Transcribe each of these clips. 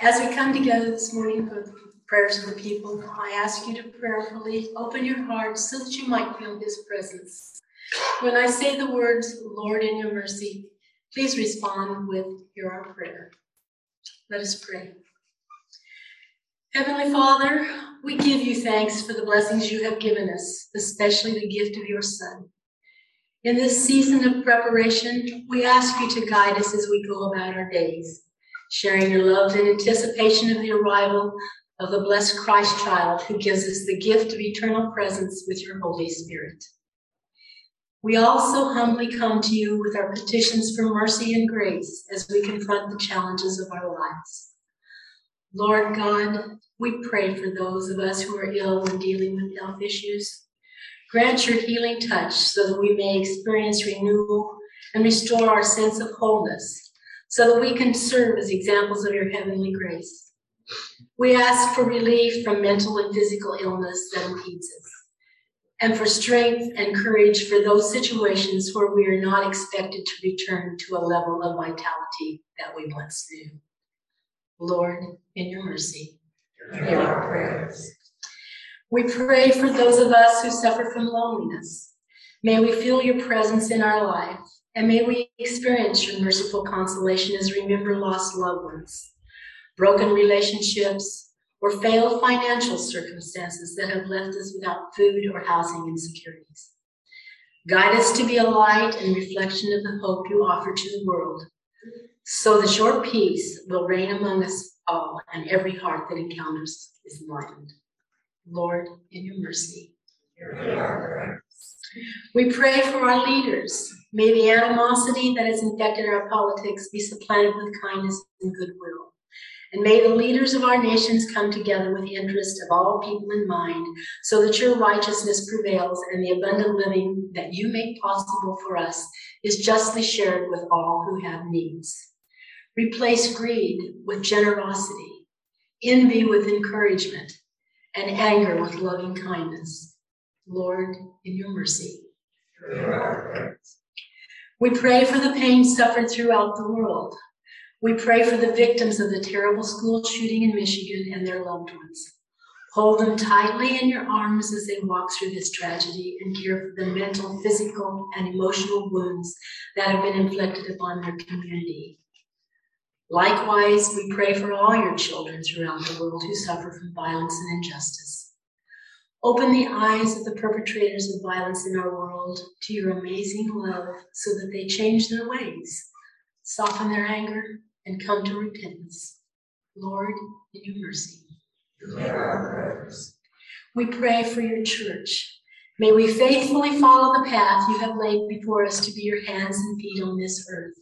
As we come together this morning for prayers of the people, I ask you to prayerfully open your hearts so that you might feel His presence. When I say the words, Lord, in your mercy, please respond with, Hear our prayer. Let us pray. Heavenly Father, we give you thanks for the blessings you have given us, especially the gift of your Son. In this season of preparation, we ask you to guide us as we go about our days, sharing your love in anticipation of the arrival of the blessed Christ child who gives us the gift of eternal presence with your Holy Spirit. We also humbly come to you with our petitions for mercy and grace as we confront the challenges of our lives. Lord God, we pray for those of us who are ill and dealing with health issues. Grant your healing touch so that we may experience renewal and restore our sense of wholeness, so that we can serve as examples of your heavenly grace. We ask for relief from mental and physical illness that impedes us, and for strength and courage for those situations where we are not expected to return to a level of vitality that we once knew. Lord, in your mercy, hear our prayers. We pray for those of us who suffer from loneliness. May we feel your presence in our life, and may we experience your merciful consolation as we remember lost loved ones, broken relationships, or failed financial circumstances that have left us without food or housing insecurities. Guide us to be a light and reflection of the hope you offer to the world, so that your peace will reign among us all, and every heart that encounters is enlightened. Lord, in your mercy. We pray for our leaders. May the animosity that has infected our politics be supplanted with kindness and goodwill. And may the leaders of our nations come together with the interest of all people in mind, so that your righteousness prevails and the abundant living that you make possible for us is justly shared with all who have needs. Replace greed with generosity, envy with encouragement, and anger with loving kindness. Lord, in your mercy. We pray for the pain suffered throughout the world. We pray for the victims of the terrible school shooting in Michigan and their loved ones. Hold them tightly in your arms as they walk through this tragedy and care for the mental, physical, and emotional wounds that have been inflicted upon their community. Likewise, we pray for all your children throughout the world who suffer from violence and injustice. Open the eyes of the perpetrators of violence in our world to your amazing love so that they change their ways, soften their anger, and come to repentance. Lord, in your mercy. We pray for your church. May we faithfully follow the path you have laid before us to be your hands and feet on this earth.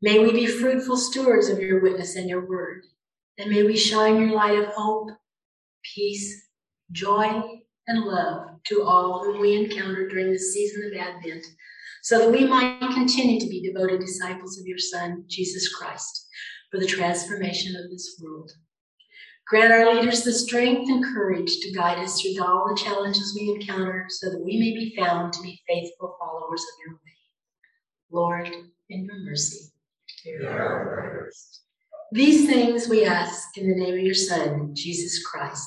May we be fruitful stewards of your witness and your word. And may we shine your light of hope, peace, joy, and love to all whom we encounter during this season of Advent, so that we might continue to be devoted disciples of your Son, Jesus Christ, for the transformation of this world. Grant our leaders the strength and courage to guide us through all the challenges we encounter, so that we may be found to be faithful followers of your way. Lord, in your mercy. These things we ask in the name of your Son, Jesus Christ,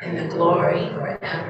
and the glory forever